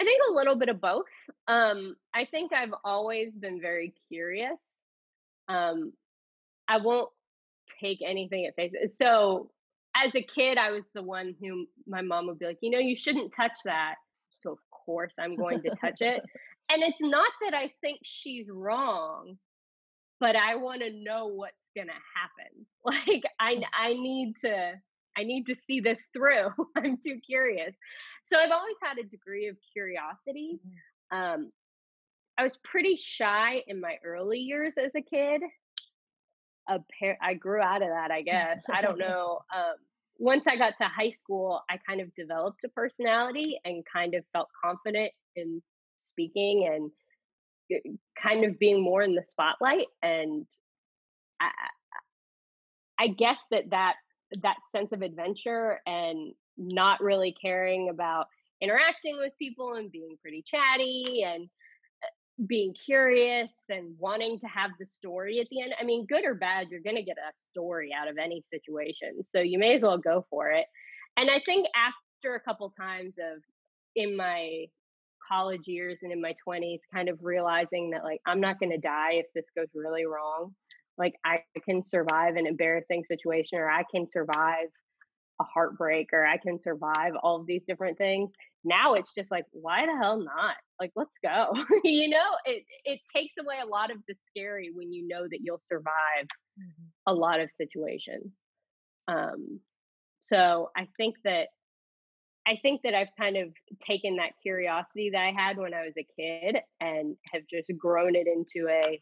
I think a little bit of both. Um, I think I've always been very curious. Um, I won't take anything at face. So as a kid, I was the one who my mom would be like, you know, you shouldn't touch that. So of course I'm going to touch it. and it's not that I think she's wrong, but I want to know what's going to happen. Like I I need to I need to see this through. I'm too curious. So I've always had a degree of curiosity. Mm-hmm. Um, I was pretty shy in my early years as a kid. A pair, I grew out of that, I guess. I don't know. Um, once I got to high school, I kind of developed a personality and kind of felt confident in speaking and eh, kind of being more in the spotlight. And I, I guess that that that sense of adventure and not really caring about interacting with people and being pretty chatty and being curious and wanting to have the story at the end. I mean, good or bad, you're going to get a story out of any situation. So you may as well go for it. And I think after a couple times of in my college years and in my 20s, kind of realizing that like I'm not going to die if this goes really wrong. Like I can survive an embarrassing situation or I can survive a heartbreak or I can survive all of these different things. Now it's just like, why the hell not? Like, let's go. you know, it it takes away a lot of the scary when you know that you'll survive mm-hmm. a lot of situations. Um, so I think that I think that I've kind of taken that curiosity that I had when I was a kid and have just grown it into a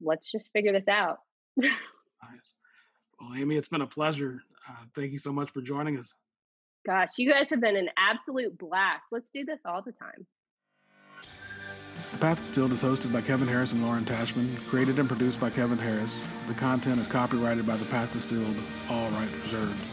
let's just figure this out. Well, Amie, it's been a pleasure. Uh, thank you so much for joining us. Gosh, you guys have been an absolute blast. Let's do this all the time. The Path Distilled is hosted by Kevin Harris and Lauren Tashman, created and produced by Kevin Harris. The content is copyrighted by The Path Distilled, all rights reserved.